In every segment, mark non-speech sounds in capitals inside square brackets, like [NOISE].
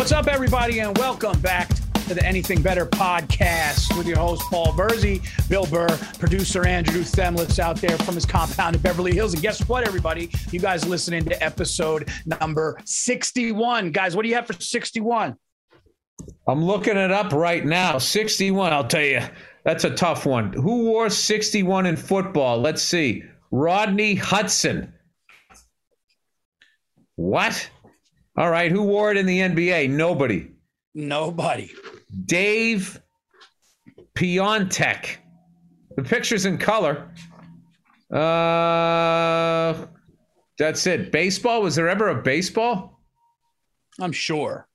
What's up, everybody, and welcome back to the Anything Better podcast with your host, Paul Virzi, Bill Burr, producer Andrew Themlitz out there from his compound in Beverly Hills. And guess what, everybody? You guys listening to episode number 61. Guys, what do you have for 61? I'm looking it up right now. 61, I'll tell you. That's a tough one. Who wore 61 in football? Let's see. Rodney Hudson. What? All right. Who wore it in the NBA? Nobody. Nobody. Dave Piontek. The picture's in color. Uh, that's it. Baseball? Was there ever a baseball? I'm sure.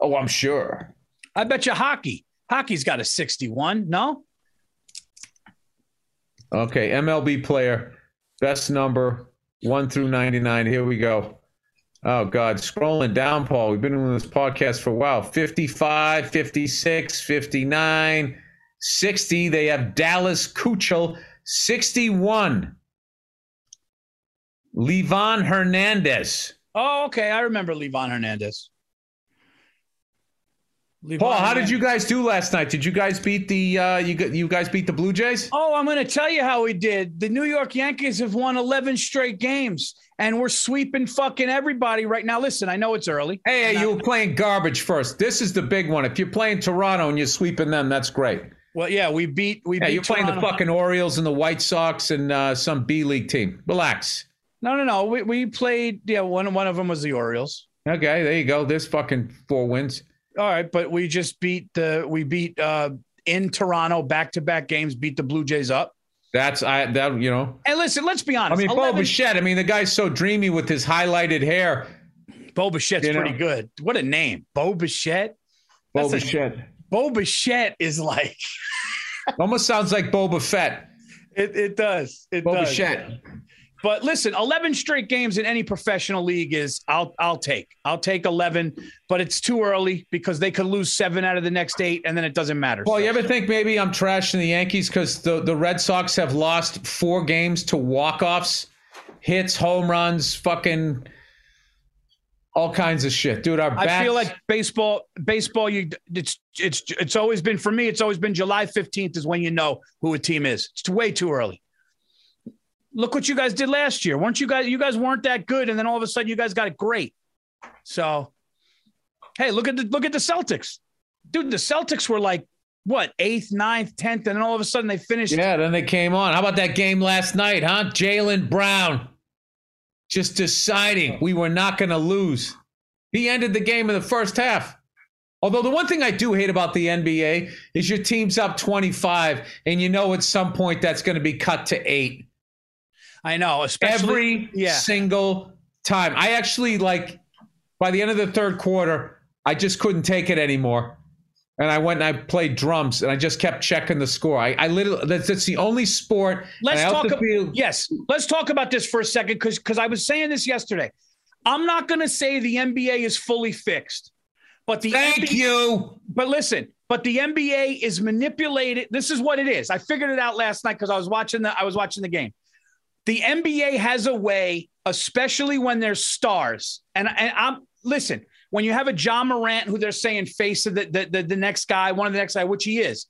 Oh, I'm sure. I bet you hockey. Hockey's got a 61. No? Okay. MLB player. Best number. One through 99. Here we go. Oh, God. Scrolling down, Paul. We've been doing this podcast for a while. 55, 56, 59, 60. They have Dallas Keuchel, 61. Livan Hernandez. Oh, okay. I remember Livan Hernandez. Paul, how did you guys do last night? Did you guys beat the uh, you you guys beat the Blue Jays? Oh, I'm going to tell you how we did. The New York Yankees have won 11 straight games, and we're sweeping fucking everybody right now. Listen, I know it's early. Hey, you were playing garbage first. This is the big one. If you're playing Toronto and you're sweeping them, that's great. Well, yeah, we beat we. Yeah, beat you're playing Toronto. the fucking Orioles and the White Sox and uh, some B League team. Relax. No, no, no. We we played. Yeah, one one of them was the Orioles. Okay, there you go. There's fucking four wins. All right, but we just beat the we beat uh in Toronto back to back games, beat the Blue Jays up. That's I that you know. And listen, let's be honest. I mean, Bo Bichette. I mean, the guy's so dreamy with his highlighted hair. Bo Bichette's you know. pretty good. What a name, Bo Bichette. Bo That's a- Bichette. Bo Bichette is like Almost sounds like Boba Fett. [LAUGHS] it. It does. It Bo does. Bichette. But listen, 11 straight games in any professional league is I'll I'll take. I'll take 11, but it's too early because they could lose 7 out of the next 8 and then it doesn't matter. Well, So- you ever think maybe I'm trashing the Yankees because the, the Red Sox have lost four games to walk-offs, hits, home runs, fucking all kinds of shit, dude. Our bats, I feel like baseball baseball you it's it's it's always been for me it's always been July 15th is when you know who a team is. It's way too early. Look what you guys did last year. Weren't you guys you guys weren't that good and then all of a sudden you guys got it great. So hey, look at the look at the Celtics. Dude, the Celtics were like what, eighth, ninth, tenth, and then all of a sudden they finished. yeah. Then they came on. How about that game last night, huh? Jaylen Brown just deciding we were not going to lose. He ended the game in the first half. Although the one thing I do hate about the NBA is your team's up 25 and you know at some point that's going to be cut to eight. I know, especially every yeah. single time. I actually like by the end of the third quarter, I just couldn't take it anymore. And I went and I played drums and I just kept checking the score. I, I literally that's, that's the only sport. Let's talk. also ab- yes, let's talk about this for a second because because I was saying this yesterday. I'm not going to say the NBA is fully fixed, but the Thank NBA you. But listen, but the NBA is manipulated. This is what it is. I figured it out last night because I was watching the I was watching the game. The NBA has a way, especially when there's stars, and and I'm listen. When you have a Ja Morant who they're saying face of the the, the, the next guy, one of the next guy, which he is,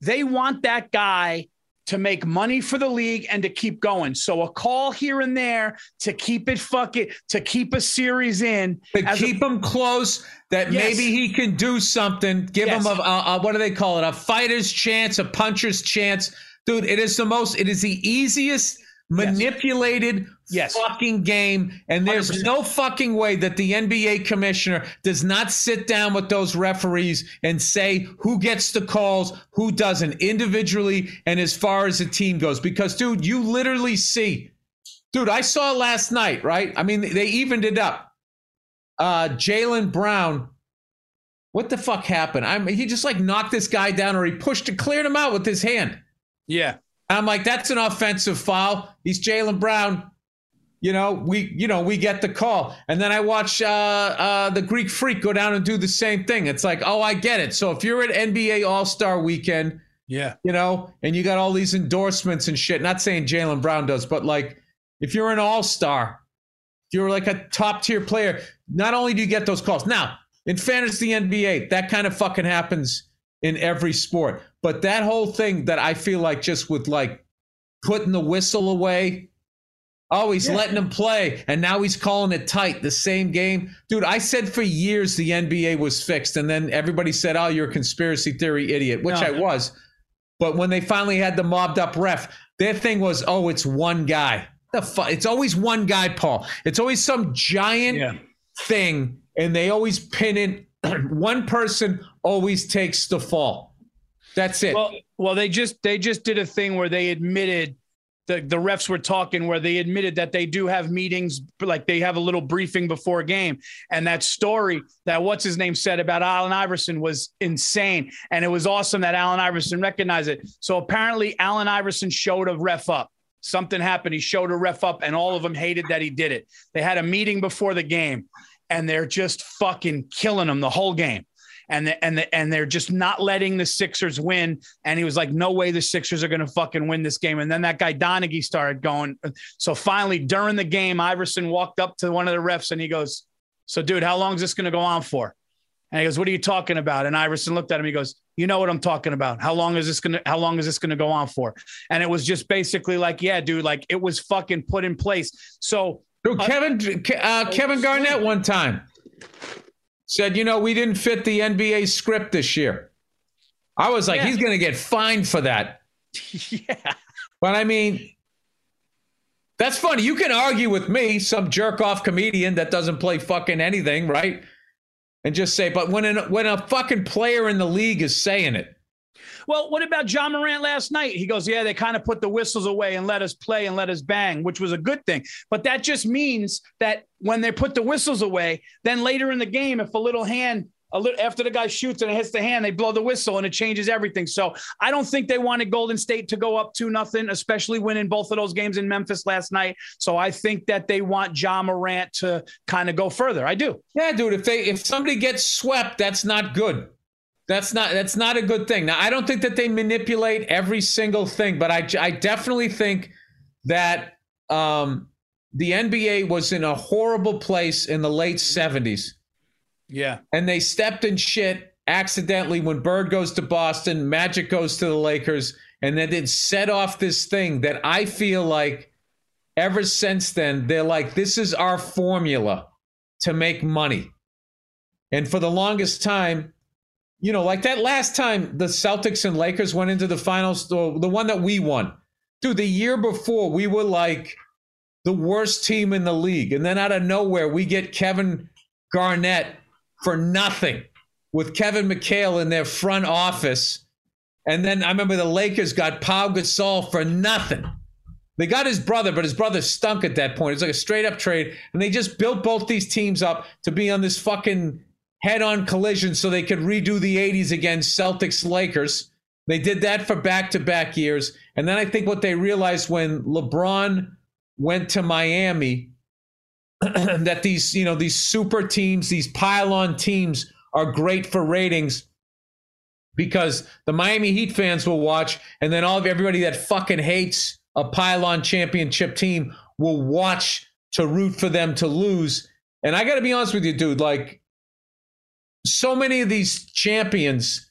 they want that guy to make money for the league and to keep going. So a call here and there to keep it fucking to keep a series in. To as a- keep him close, that Yes. maybe he can do something. Give Yes. him a, a, a what do they call it? A fighter's chance, a puncher's chance, dude. It is the most. It is the easiest manipulated Yes. fucking game, and there's 100%. no fucking way that the NBA commissioner does not sit down with those referees and say who gets the calls, who doesn't, individually and as far as the team goes. Because, dude, you literally see, dude. I saw last night, right? I mean, they evened it up. Uh, Jaylen Brown. What the fuck happened? I mean, he just like knocked this guy down, or he pushed it, cleared him out with his hand. yeah. I'm like, that's an offensive foul. He's Jaylen Brown. You know, we you know we get the call, and then I watch uh, uh, the Greek Freak go down and do the same thing. It's like, oh, I get it. So if you're at NBA All Star Weekend, Yeah. you know, and you got all these endorsements and shit. Not saying Jaylen Brown does, but like, if you're an All Star, if you're like a top tier player, not only do you get those calls. Now, In fantasy NBA, that kind of fucking happens in every sport. But that whole thing that I feel like just with like putting the whistle away. Oh, he's yeah. letting him play, and now he's calling it tight. The same game, dude. I said for years the NBA was fixed, and then everybody said, "Oh, you're a conspiracy theory idiot," which no. I was. But when they finally had the mobbed up ref, their thing was, "Oh, it's one guy." The fu- It's always one guy, Paul. It's always some giant yeah. thing, and they always pin it. [CLEARS THROAT] one person always takes the fall. That's it. Well, well, they just they just did a thing where they admitted the the refs were talking where they admitted that they do have meetings, like they have a little briefing before game, and that story that what's his name said about Allen Iverson was insane, and it was awesome that Allen Iverson recognized it. So apparently, Allen Iverson showed a ref up. Something happened. He showed a ref up, and all of them hated that he did it. They had a meeting before the game, and they're just fucking killing them the whole game and the, and the, and they're just not letting the Sixers win. And he was like, "No way, the Sixers are going to fucking win this game." And then that guy Donaghy started going. So finally, during the game, Iverson walked up to one of the refs and he goes, "So, dude, how long is this going to go on for?" And he goes, "What are you talking about?" And Iverson looked at him. He goes, "You know what I'm talking about. How long is this gonna? How long is this gonna go on for?" And it was just basically like, "Yeah, dude, like it was fucking put in place." So, dude, Kevin, uh, Kevin Garnett one time said, you know, we didn't fit the NBA script this year. I was like, yeah. he's going to get fined for that. [LAUGHS] yeah. But I mean, that's funny. You can argue with me, some jerk off comedian that doesn't play fucking anything, right? And just say, but when a, when a fucking player in the league is saying it, well, what about Ja Morant last night? He goes, Yeah, they kind of put the whistles away and let us play and let us bang, which was a good thing. But that just means that when they put the whistles away, then later in the game, if a little hand a little after the guy shoots and it hits the hand, they blow the whistle and it changes everything. So I don't think they wanted Golden State to go up to nothing, especially winning both of those games in Memphis last night. So I think that they want Ja Morant to kind of go further. I do. Yeah, dude. If they if somebody gets swept, that's not good. That's not that's not a good thing. Now, I don't think that they manipulate every single thing, but I, I definitely think that um, the NBA was in a horrible place in the late 70s. Yeah. And they stepped in shit accidentally when Bird goes to Boston, Magic goes to the Lakers, and then it set off this thing that I feel like ever since then, they're like, this is our formula to make money. And for the longest time, you know, like that last time the Celtics and Lakers went into the finals, the, one that we won. Dude, the year before, we were like the worst team in the league. And then out of nowhere, we get Kevin Garnett for nothing with Kevin McHale in their front office. And then I remember the Lakers got Pau Gasol for nothing. They got his brother, but his brother stunk at that point. It's like a straight up trade. And they just built both these teams up to be on this fucking head on collision so they could redo the 80s against Celtics Lakers. They did that for back to back years. And then I think what they realized when LeBron went to Miami [CLEARS THROAT] that these, you know, these super teams, these pile-on teams are great for ratings because the Miami Heat fans will watch and then all of everybody that fucking hates a pile-on championship team will watch to root for them to lose. And I got to be honest with you, dude, like so many of these champions.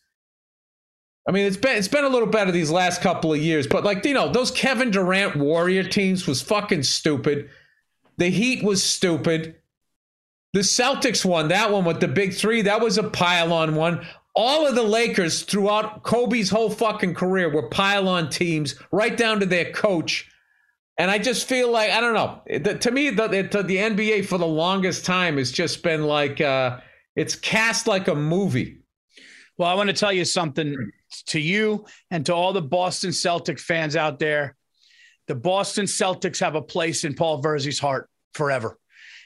I mean, it's been it's been a little better these last couple of years, but like you know, those Kevin Durant Warrior teams was fucking stupid. The Heat was stupid. The Celtics won that one with the big three. That was a pile on one. All of the Lakers throughout Kobe's whole fucking career were pile on teams, right down to their coach. And I just feel like I don't know. The, to me, the, the, the NBA for the longest time has just been like. Uh, it's cast like a movie. Well, I want to tell you something to you and to all the Boston Celtic fans out there. The Boston Celtics have a place in Paul Virzi's heart forever.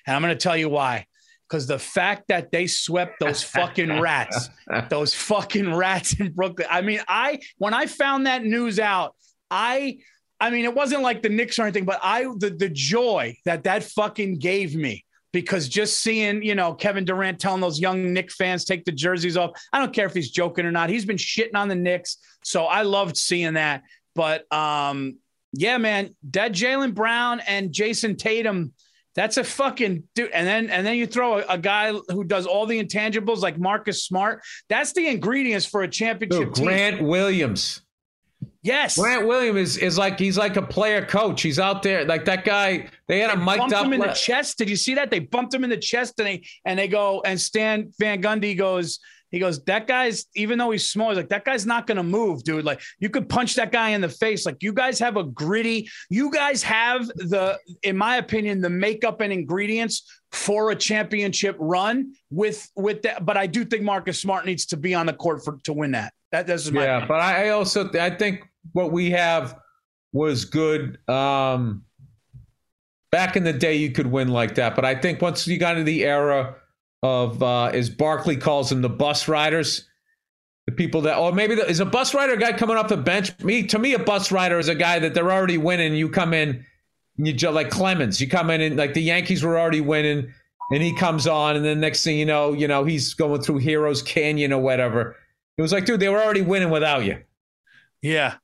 And I'm going to tell you why. Because the fact that they swept those [LAUGHS] fucking rats, those fucking rats in Brooklyn. I mean, I when I found that news out, I I mean, it wasn't like the Knicks or anything, but I the the joy that that fucking gave me because just seeing, you know, Kevin Durant telling those young Knick fans take the jerseys off, I don't care if he's joking or not. He's been shitting on the Knicks. So I loved seeing that. But um, yeah, man, that Jaylen Brown and Jayson Tatum That's a fucking dude. And then and then you throw a, a, guy who does all the intangibles like Marcus Smart. That's the ingredients for a championship dude, Grant team. Williams. Yes. Grant Williams is, is like he's like a player coach. He's out there like that guy. They had they a mic'd up him in the chest. Did you see that? They bumped him in the chest and they and they go and Stan Van Gundy goes, he goes, that guy's, even though he's small, he's like, that guy's not going to move, dude. Like, you could punch that guy in the face. Like, you guys have a gritty, you guys have the, in my opinion, the makeup and ingredients for a championship run with, with that. But I do think Marcus Smart needs to be on the court for, to win that. That, that's my Yeah. opinion. But I also, I think what we have was good. Um, back in the day, you could win like that. But I think once you got into the era, of uh, as Barkley calls them the bus riders, the people that or maybe the, is a bus rider guy coming off the bench. Me to me, a bus rider is a guy that they're already winning. You come in, you just like Clemens. You come in and like the Yankees were already winning, and he comes on, and then next thing you know, you know he's going through Heroes Canyon or whatever. It was like, dude, they were already winning without you. Yeah.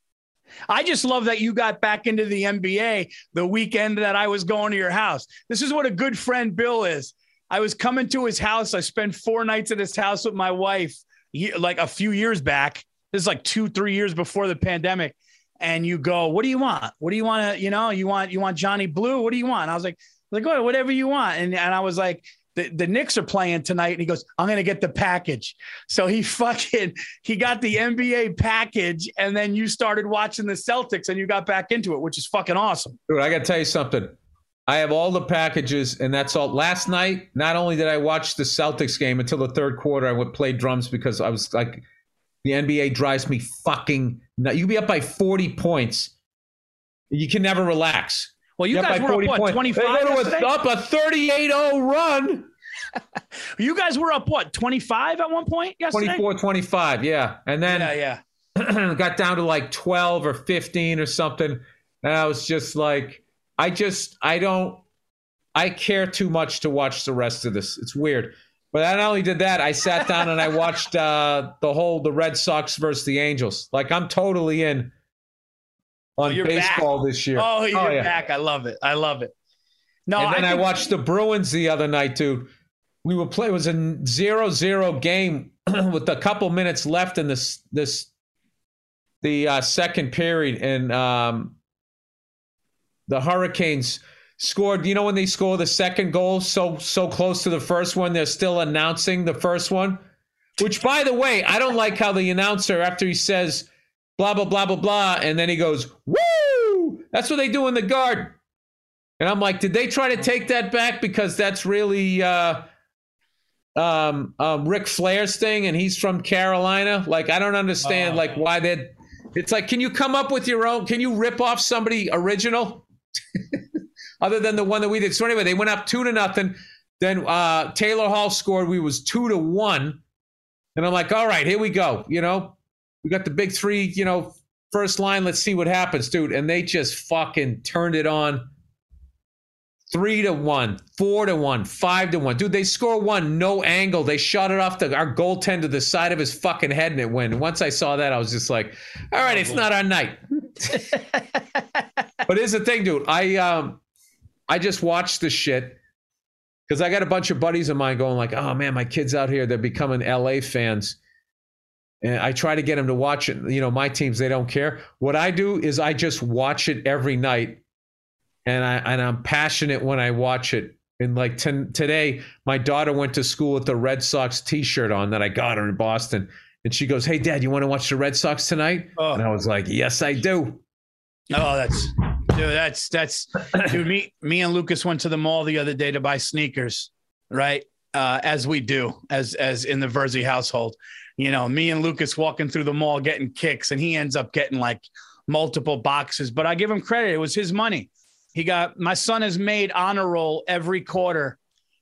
I just love that you got back into the NBA the weekend that I was going to your house. This is what a good friend Bill is. I was coming to his house. I spent four nights at his house with my wife, like a few years back. This is like two, three years before the pandemic. And you go, what do you want? What do you want to, you know, you want, you want Johnny Blue? What do you want? I was like, like, whatever you want. And, and I was like, the, the Knicks are playing tonight. And he goes, I'm going to get the package. So he [LAUGHS] fucking, he got the NBA package. And then you started watching the Celtics and you got back into it, which is fucking awesome. Dude, I got to tell you something. I have all the packages, and that's all. Last night, not only did I watch the Celtics game until the third quarter, I would play drums because I was like, the NBA drives me fucking nuts. You be up by 40 points. You can never relax. Well, you, you guys were up, what, points. 25? They go to a, up a 38 0 run. [LAUGHS] you guys were up, what, 25 at one point yesterday? 24 25, yeah. And then yeah, yeah. [CLEARS THROAT] got down to like 12 or 15 or something. And I was just like, I just I don't I care too much to watch the rest of this. It's weird. But I not only did that, I sat down and I [LAUGHS] watched uh, the whole the Red Sox versus the Angels. Like I'm totally in on oh, baseball back. this year. Oh, you're oh, yeah. back. I love it. I love it. No, and then I, I watched the Bruins the other night, dude. We were play. It was a zero-zero game [CLEARS THROAT] with a couple minutes left in this this the uh, second period, and um, the Hurricanes scored. You know when they score the second goal, so so close to the first one, they're still announcing the first one. Which, by the way, I don't like how the announcer after he says blah blah blah blah blah, and then he goes woo. That's what they do in the Garden. And I'm like, did they try to take that back because that's really uh, um, um, Ric Flair's thing, and he's from Carolina? Like, I don't understand, uh, like why they. It's like, can you come up with your own? Can you rip off somebody original? [LAUGHS] other than the one that we did. So anyway, they went up two to nothing. Then uh, Taylor Hall scored. We was two to one, and I'm like, all right, here we go. You know, we got the big three. You know, first line. Let's see what happens, dude. And they just fucking turned it on. Three to one, four to one, five to one. Dude, they score one, no angle. They shot it off the our goaltender the side of his fucking head and it went. And once I saw that, I was just like, all right, it's not our night. [LAUGHS] but here's the thing, dude. I um I just watched the shit because I got a bunch of buddies of mine going like, "Oh man, my kids out here, they're becoming LA fans." And I try to get them to watch it. You know, my teams, they don't care. What I do is I just watch it every night, and I and I'm passionate when I watch it. And like t- today, my daughter went to school with the Red Sox T-shirt on that I got her in Boston, and she goes, "Hey, Dad, you want to watch the Red Sox tonight?" Oh. And I was like, "Yes, I do." Oh, that's dude. That's that's [COUGHS] dude. Me, me and Lucas went to the mall the other day to buy sneakers, right? Uh, as we do, as as in the Virzi household. You know, me and Lucas walking through the mall getting kicks, and he ends up getting like multiple boxes. But I give him credit; it was his money. He got my son has made honor roll every quarter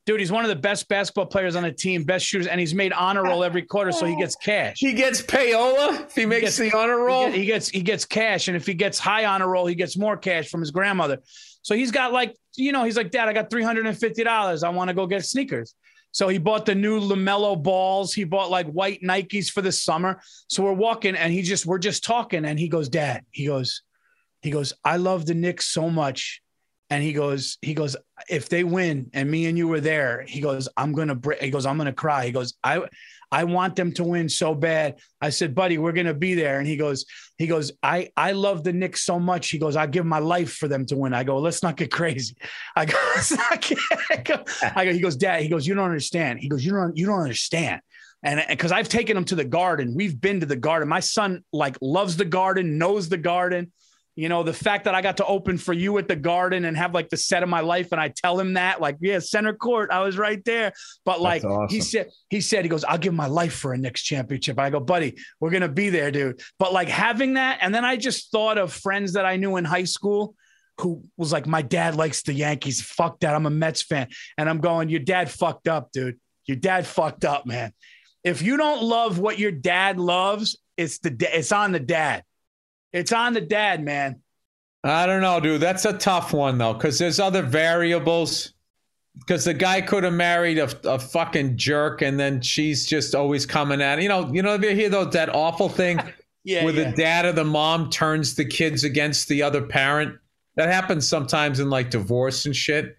dude, he's one of the best basketball players on the team, best shooters, and he's made honor roll every quarter, so he gets cash. He gets payola if he makes he gets, the honor roll. He gets, he gets cash, and if he gets high honor roll, he gets more cash from his grandmother. So he's got like, you know, he's like, Dad, I got three hundred and fifty dollars. I want to go get sneakers. So he bought the new LaMelo balls. He bought like white Nikes for the summer. So we're walking, and he just, we're just talking, and he goes, Dad, he goes, he goes, I love the Knicks so much and he goes, he goes, if they win and me and you were there, he goes, I'm gonna break. He goes, I'm gonna cry. He goes, I, I want them to win so bad. I said, buddy, we're gonna be there. And he goes, he goes, I, I love the Knicks so much. He goes, I give my life for them to win. I go, let's not get crazy. I go, [LAUGHS] I go, I go. He goes, Dad. He goes, you don't understand. He goes, you don't, you don't understand. And because I've taken him to the garden, we've been to the garden. My son like loves the garden, knows the garden you know, the fact that I got to open for you at the garden and have like the set of my life. And I tell him that, like, yeah, center court, I was right there. But like awesome. he said, he said, he goes, I'll give my life for a Knicks championship. I go, buddy, we're gonna be there, dude. But like having that, and then I just thought of friends that I knew in high school who was like, my dad likes the Yankees. Fuck that. I'm a Mets fan. And I'm going, your dad fucked up, dude. Your dad fucked up, man. If you don't love what your dad loves, it's the it's on the dad. It's on the dad, man. I don't know, dude. That's a tough one though, because there's other variables. Because the guy could have married a, a fucking jerk, and then she's just always coming at you know. You know, if you hear those that awful thing [LAUGHS] yeah, where yeah. the dad or the mom turns the kids against the other parent. That happens sometimes in like divorce and shit.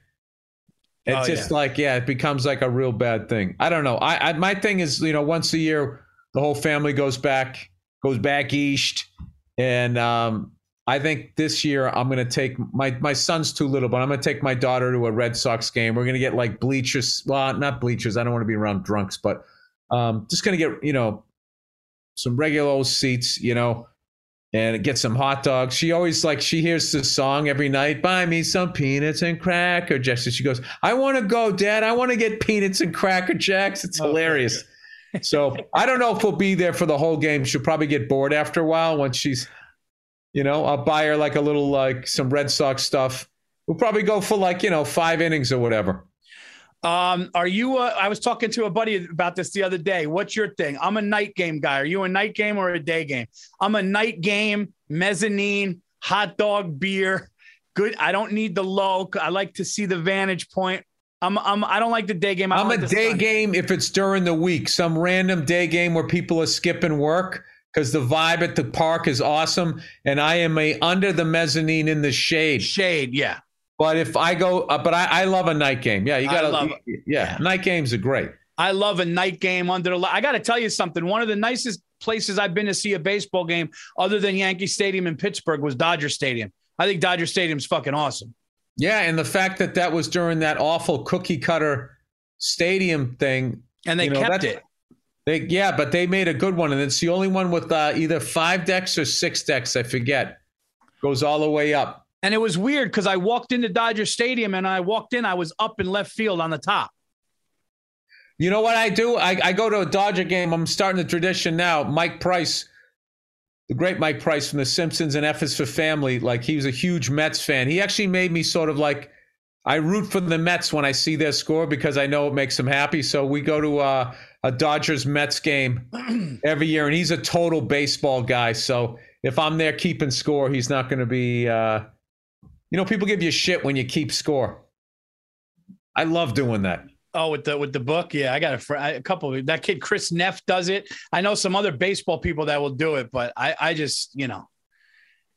It's oh, just yeah. like yeah, it becomes like a real bad thing. I don't know. I, I my thing is you know once a year the whole family goes back goes back east and um, I think this year I'm going to take my my son's too little, but I'm going to take my daughter to a Red Sox game. We're going to get like bleachers. Well, not bleachers. I don't want to be around drunks, but um, just going to get you know some regular old seats, you know, and get some hot dogs. She always like she hears the song every night. Buy me some peanuts and cracker jacks. And she goes, "I want to go, Dad. I want to get peanuts and cracker jacks." It's hilarious so I don't know if we'll be there for the whole game. She'll probably get bored after a while once she's, you know, I'll buy her like a little, like some Red Sox stuff. We'll probably go for like, you know, five innings or whatever. Um, are you, uh, I was talking to a buddy about this the other day. What's your thing? I'm a night game guy. Are you a night game or a day game? I'm a night game, mezzanine, hot dog, beer. Good. I don't need the low. I like to see the vantage point. I'm, I'm I don't like the day game. I am like a day game if it's during the week, some random day game where people are skipping work because the vibe at the park is awesome, and I am a under the mezzanine in the shade. Shade, yeah. But if I go, uh, but I, I, love a night game. Yeah, you got to. Yeah, yeah, night games are great. I love a night game under the. I got to tell you something. One of the nicest places I've been to see a baseball game, other than Yankee Stadium in Pittsburgh, was Dodger Stadium. I think Dodger Stadium's fucking awesome. Yeah, and the fact that that was during that awful cookie cutter stadium thing, and they you know, kept it. They yeah, but they made a good one, and it's the only one with uh, either five decks or six decks. I forget. Goes all the way up. And it was weird because I walked into Dodger Stadium and I walked in, I was up in left field on the top. You know what I do? I, I go to a Dodger game. I'm starting the tradition now. Mike Price the great Mike Price from The Simpsons and F is for Family, like he was a huge Mets fan. He actually made me sort of like I root for the Mets when I see their score because I know it makes them happy. So we go to uh, a Dodgers Mets game [CLEARS THROAT] every year, and he's a total baseball guy. So if I'm there keeping score, he's not going to be. Uh, you know, people give you shit when you keep score. I love doing that. Oh, with the with the book, yeah, I got a, fr- a couple. Of, that kid Chris Neff does it. I know some other baseball people that will do it, but I I just you know,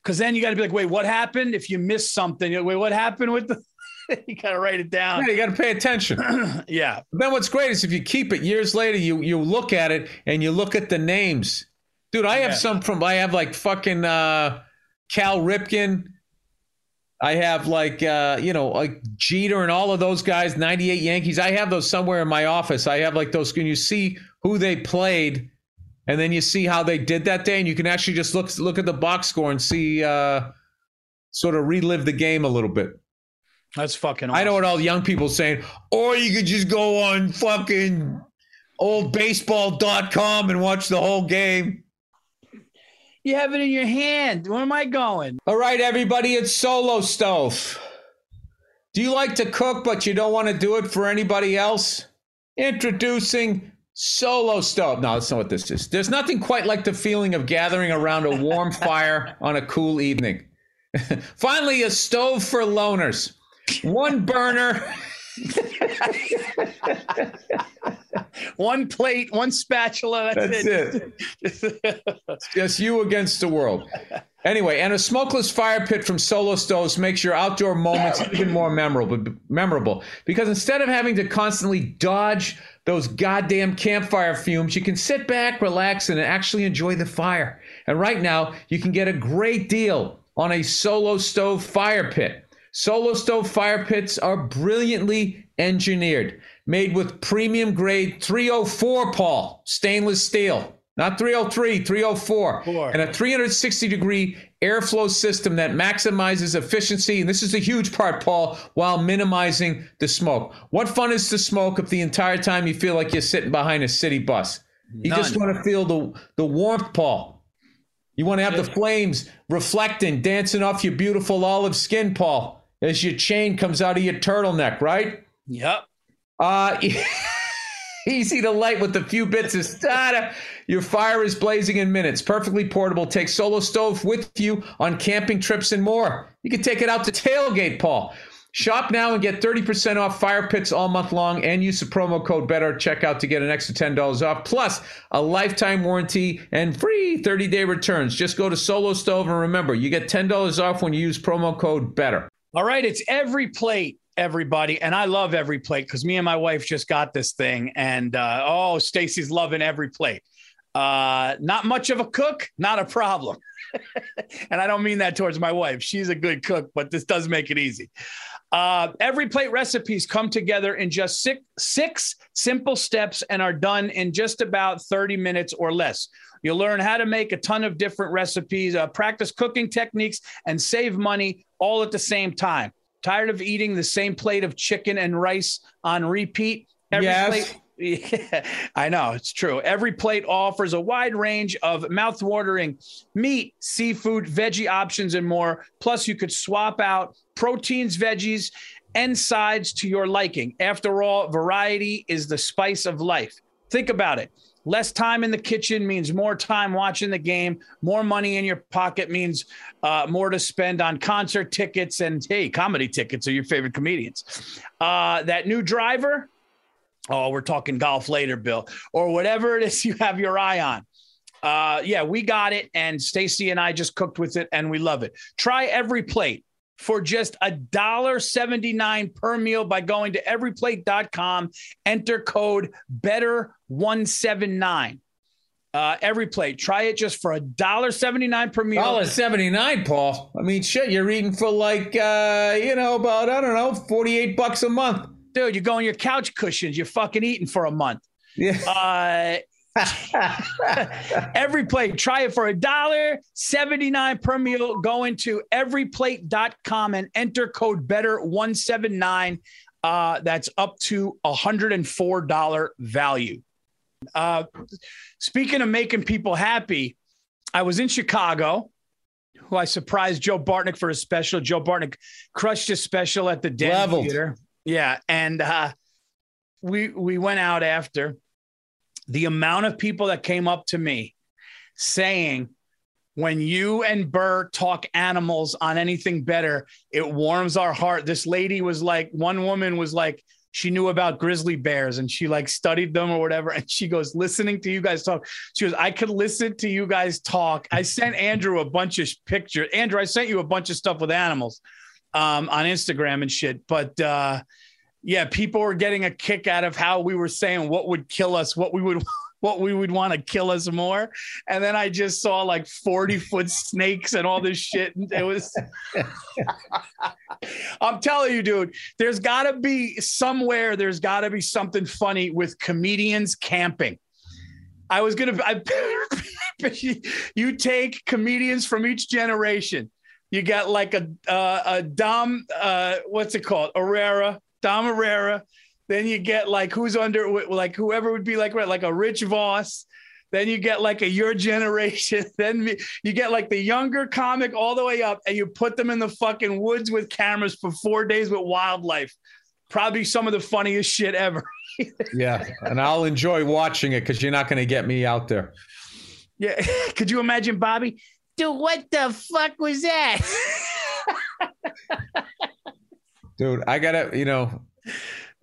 because then you got to be like, wait, what happened? If you miss something, wait, what happened with the? [LAUGHS] you got to write it down. Yeah, you got to pay attention. [CLEARS THROAT] yeah. But then what's great is if you keep it years later, you you look at it and you look at the names. Dude, I have yeah. some from I have like fucking uh, Cal Ripken. I have like uh, you know like Jeter and all of those guys, 98 Yankees. I have those somewhere in my office. I have like those. Can you see who they played, and then you see how they did that day, and you can actually just look look at the box score and see uh, sort of relive the game a little bit. That's fucking. Awesome. I know what all the young people saying. Or you could just go on fucking oldbaseball.com and watch the whole game. You have it in your hand. Where am I going? All right, everybody, it's Solo Stove. Do you like to cook, but you don't want to do it for anybody else? Introducing Solo Stove. No, that's not what this is. There's nothing quite like the feeling of gathering around a warm [LAUGHS] fire on a cool evening. [LAUGHS] Finally, a stove for loners. One burner. [LAUGHS] [LAUGHS] one plate, one spatula. That's, that's it. it. just you against the world. Anyway, and a smokeless fire pit from Solo Stoves makes your outdoor moments [LAUGHS] even more memorable. Memorable because instead of having to constantly dodge those goddamn campfire fumes, you can sit back, relax, and actually enjoy the fire. And right now, you can get a great deal on a Solo Stove fire pit. Solo Stove fire pits are brilliantly engineered, made with premium grade 304 Paul stainless steel not 303, 304. Four. And a 360 degree airflow system that maximizes efficiency. And this is a huge part, Paul, while minimizing the smoke. What fun is to smoke if the entire time you feel like you're sitting behind a city bus? You None. just want to feel the, the warmth, Paul. You want to have the flames reflecting, dancing off your beautiful olive skin, Paul, as your chain comes out of your turtleneck, right? Yep. Uh, [LAUGHS] easy to light with a few bits of starter. Your fire is blazing in minutes. Perfectly portable. Take Solo Stove with you on camping trips and more. You can take it out to tailgate, Paul. Shop now and get 30% off fire pits all month long and use the promo code BETTER checkout to get an extra $10 off, plus a lifetime warranty and free 30 day returns. Just go to Solo Stove and remember, you get $10 off when you use promo code BETTER. All right, it's every plate, everybody and i love every plate because me and my wife just got this thing and uh, oh stacy's loving EveryPlate uh, not much of a cook not a problem. [LAUGHS] And i don't mean that towards my wife. She's a good cook but this does make it easy uh, EveryPlate recipes come together in just six, six simple steps and are done in just about 30 minutes or less You'll learn how to make a ton of different recipes, uh, practice cooking techniques, and save money all at the same time. Tired of eating the same plate of chicken and rice on repeat? Every yes. Plate- yeah, [LAUGHS] I know it's true. Every plate offers a wide range of mouth-watering meat, seafood, veggie options, and more. Plus, you could swap out proteins, veggies, and sides to your liking. After all, variety is the spice of life. Think about it. Less time in the kitchen means more time watching the game. More money in your pocket means uh, more to spend on concert tickets and, hey, comedy tickets are your favorite comedians. Uh, that new driver, oh, we're talking golf later, Bill, or whatever it is [LAUGHS] you have your eye on. Uh, yeah, we got it. And Stacy and I just cooked with it and we love it. Try every plate for just a dollar seventy nine per meal by going to everyplate.com. Enter code better one seven nine. Uh, every plate. Try it just for a dollar seventy nine per meal. Dollar seventy nine, Paul. I mean, shit, you're eating for like uh, you know about I don't know forty eight bucks a month, dude. You're going your couch cushions. You're fucking eating for a month. Yeah. Uh, [LAUGHS] EveryPlate. Try it for a dollar seventy nine per meal. Go into everyplate.com and enter code better179. Uh, that's up to a $104 value. Uh, speaking of making people happy, I was in Chicago, who I surprised Joe Bartnick for a special. Joe Bartnick crushed his special at the Den Leveled. Theater. Yeah. And uh, we we went out after the amount of people that came up to me saying, when you and Burr talk animals on anything better, it warms our heart. This lady was like, one woman was like, she knew about grizzly bears and she like studied them or whatever. And she goes, listening to you guys talk. She goes, I could listen to you guys talk. I sent Andrew a bunch of pictures. Andrew, I sent you a bunch of stuff with animals um, on Instagram and shit. But uh, yeah, people were getting a kick out of how we were saying what would kill us, what we would [LAUGHS] what we would want to kill us more. And then I just saw like 40 foot [LAUGHS] snakes and all this shit. And it was [LAUGHS] I'm telling you, dude, there's gotta be somewhere, there's gotta be something funny with comedians camping. I was gonna I, you take comedians from each generation. You got like a uh, a Dom, uh, what's it called? Irrera, Dom Irrera. Then you get like who's under like whoever would be like like a Rich Voss. Then you get like a your generation. [LAUGHS] Then you get like the younger comic all the way up, and you put them in the fucking woods with cameras for four days with wildlife. Probably some of the funniest shit ever. [LAUGHS] yeah, and I'll enjoy watching it because you're not going to get me out there. Yeah, [LAUGHS] could you imagine Bobby? Dude, what the fuck was that? Dude, I gotta, you know,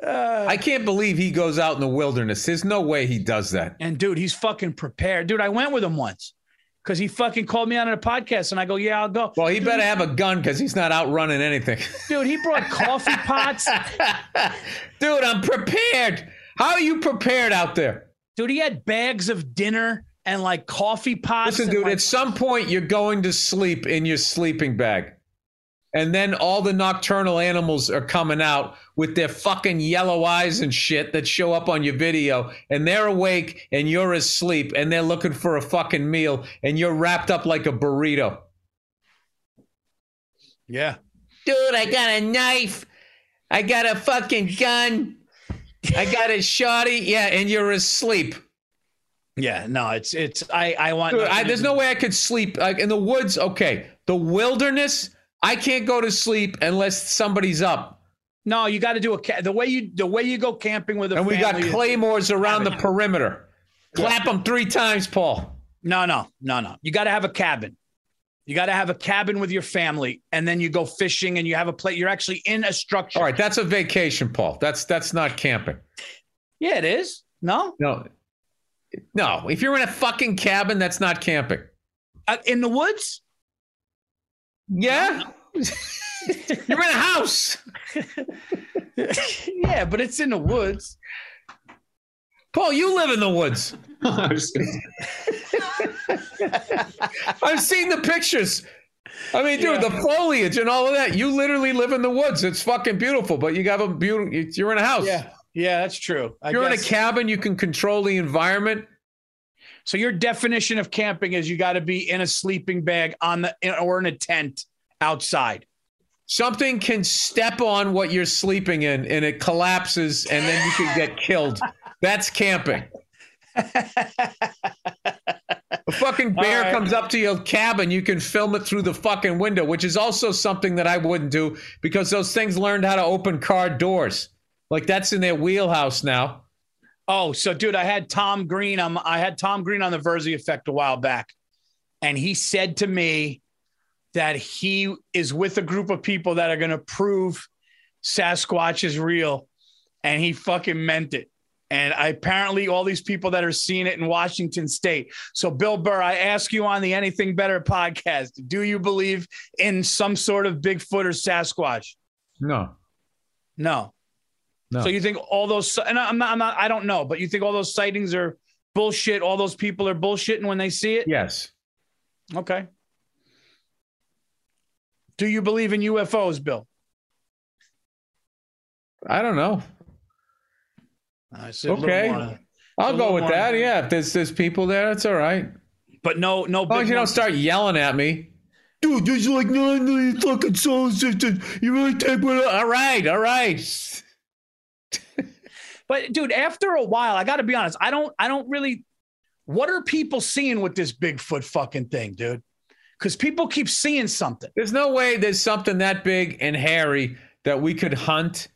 uh, I can't believe he goes out in the wilderness. There's no way he does that. And dude, he's fucking prepared. Dude, I went with him once because he fucking called me on a podcast, and I go, "Yeah, I'll go." Well, he better have a gun because he's not outrunning anything. [LAUGHS] Dude, he brought coffee pots. [LAUGHS] Dude, I'm prepared. How are you prepared out there? Dude, he had bags of dinner and like coffee pots. Listen, dude, like, at some point you're going to sleep in your sleeping bag. And then all the nocturnal animals are coming out with their fucking yellow eyes and shit that show up on your video. And they're awake and you're asleep and they're looking for a fucking meal and you're wrapped up like a burrito. yeah. Dude, I got a knife. I got a fucking gun. I got a shotty. Yeah, and you're asleep. Yeah, no, it's it's I I want. Dude, I, there's no way I could sleep like in the woods. Okay, the wilderness. I can't go to sleep unless somebody's up, No, you got to do a the way you the way you go camping with a and we got family is- claymores around the perimeter. Clap them three times, Paul. No, no, no, no. You got to have a cabin. You got to have a cabin with your family, and then you go fishing, and you have a place. You're actually in a structure. All right, that's a vacation, Paul. That's that's not camping. Yeah, it is. No, No, no. If you're in a fucking cabin, that's not camping. uh, in the woods. Yeah, [LAUGHS] you're in a house. [LAUGHS] yeah, but it's in the woods. Paul, you live in the woods. [LAUGHS] I was gonna- I've seen the pictures. I mean, dude, Yeah. the foliage and all of that. You literally live in the woods. It's fucking beautiful, but you have a beautiful. You're in a house. Yeah, yeah, that's true. I You're in a cabin. You can control the environment. So your definition of camping is you got to be in a sleeping bag on the in, or in a tent outside. Something can step on what you're sleeping in, and it collapses, and then you can get killed. That's camping. A fucking bear right. comes up to your cabin, you can film it through the fucking window, which is also something that I wouldn't do because those things learned how to open car doors. Like that's in their wheelhouse now. Oh, so dude, I had Tom Green. on I had Tom Green on the Virzi Effect a while back, and he said to me that he is with a group of people that are going to prove Sasquatch is real, and he fucking meant it. And I, apparently, all these people that are seeing it in Washington State. So, Bill Burr, I ask you on the Anything Better podcast: Do you believe in some sort of Bigfoot or Sasquatch? No. No. No. So you think all those and I'm not, I'm not I don't know, but you think all those sightings are bullshit, all those people are bullshitting when they see it? Yes. Okay. Do you believe in UFOs, Bill? I don't know. I said Okay. more- I'll go with more- that. Yeah. If there's there's people there, it's all right. but no, no As long as you don't start yelling at me. Dude, there's like nine million fucking systems. You really take one? All right, all right. But dude, after a while, I got to be honest. I don't. I don't really. What are people seeing with this Bigfoot fucking thing, dude? Because people keep seeing something. There's no way there's something that big and hairy that we could hunt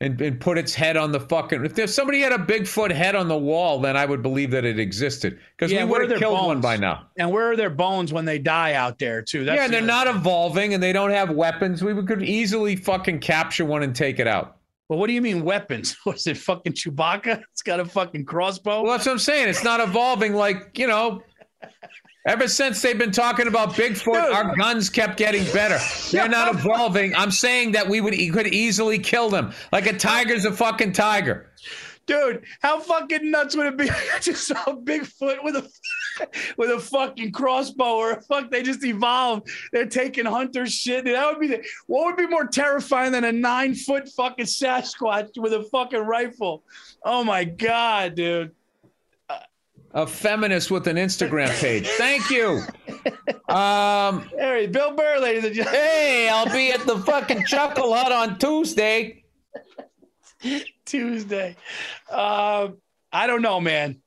and, and put its head on the fucking. If there's somebody had a Bigfoot head on the wall, then I would believe that it existed because Yeah, we would have killed one by now. And where are their bones when they die out there too? That's yeah, and the they're not evolving and they don't have weapons. We could easily fucking capture one and take it out. Well, what do you mean weapons? [LAUGHS] Was it fucking Chewbacca? [LAUGHS] It's got a fucking crossbow. Well, that's what I'm saying. It's not evolving like, you know, ever since they've been talking about Bigfoot, Dude. our guns kept getting better. They're not evolving. I'm saying that we would could easily kill them. Like a tiger's a fucking tiger. Dude, how fucking nuts would it be? [LAUGHS] I just saw a Bigfoot with a [LAUGHS] with a fucking crossbow or fuck. They just evolved. They're taking hunter shit. That would be the, what would be more terrifying than a nine foot fucking Sasquatch with a fucking rifle? Oh my god, dude. A feminist with an Instagram page. Thank you. Um, Hey, Bill Burr, ladies and gentlemen. hey, I'll be at the fucking Chuckle Hut on Tuesday. Tuesday. Um, I don't know, man.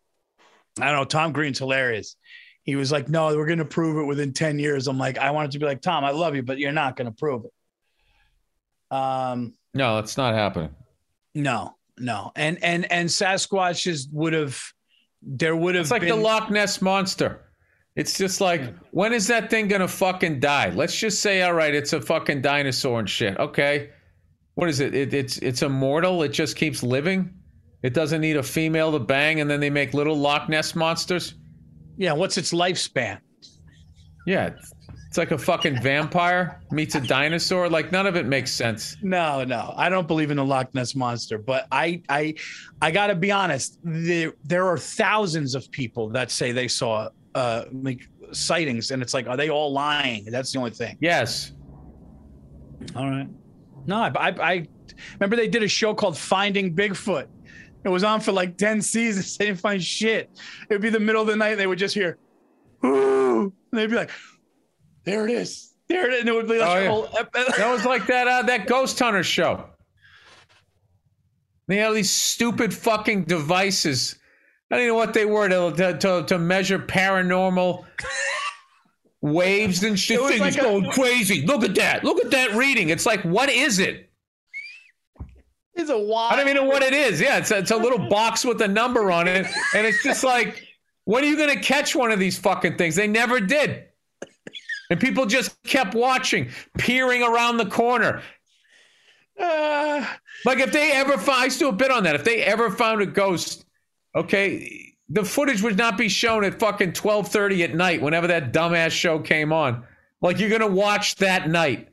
I don't know. Tom Green's hilarious. He was like, "No, we're going to prove it within ten years." I'm like, I wanted to be like, Tom, I love you, but you're not going to prove it. Um, No, it's not happening. no, no, and and and Sasquatches would have. There would have It's like been, the Loch Ness monster. It's just like, when is that thing gonna fucking die? Let's just say, all right, it's a fucking dinosaur and shit. Okay, what is it? it it's it's immortal. It just keeps living. It doesn't need a female to bang, and then they make little Loch Ness monsters. Yeah, what's its lifespan? Yeah, it's like a fucking vampire meets a dinosaur. Like none of it makes sense. No, no, I don't believe in the Loch Ness monster. But I, I, I got to be honest. There, there are thousands of people that say they saw uh like sightings, and it's like, are they all lying? That's the only thing. Yes. All right. No, I, I, I remember they did a show called Finding Bigfoot. It was on for like 10 seasons. [LAUGHS] They didn't find shit. It would be the middle of the night. And they would just hear, ooh. And they'd be like, there it is. There it is. And it would be like, Oh, yeah. whole [LAUGHS] That was like that uh, that Ghost Hunter show. They had these stupid fucking devices. I don't even know what they were to to, to measure paranormal waves and shit. It was Thing is like a- going crazy. Look at that. Look at that reading. It's like, what is it? It's a wild. I don't even know what it is. Yeah, it's a, it's a [LAUGHS] little box with a number on it, and it's just like, when are you going to catch one of these fucking things? They never did, and people just kept watching, peering around the corner. Uh, [SIGHS] Like if they ever found, I a bit on that. If they ever found a ghost, okay, the footage would not be shown at fucking twelve thirty at night whenever that dumbass show came on. Like you're gonna watch that night,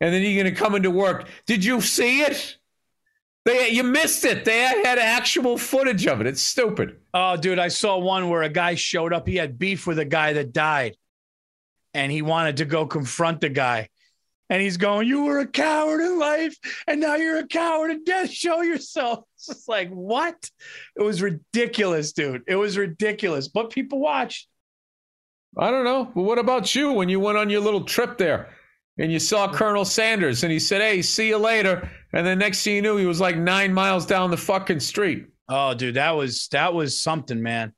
and then you're gonna come into work. Did you see it? They you missed it. They had actual footage of it. It's stupid. oh, dude, I saw one where a guy showed up. He had beef with a guy that died, and he wanted to go confront the guy. And he's going, "You were a coward in life, and now you're a coward in death. Show yourself." [LAUGHS] It's just like what? It was ridiculous, dude. It was ridiculous. But people watched. I don't know. But what about you when you went on your little trip there and you saw Colonel Sanders and he said, Hey, see you later. And then next thing you knew, he was like nine miles down the fucking street. Oh, dude, that was that was something, man.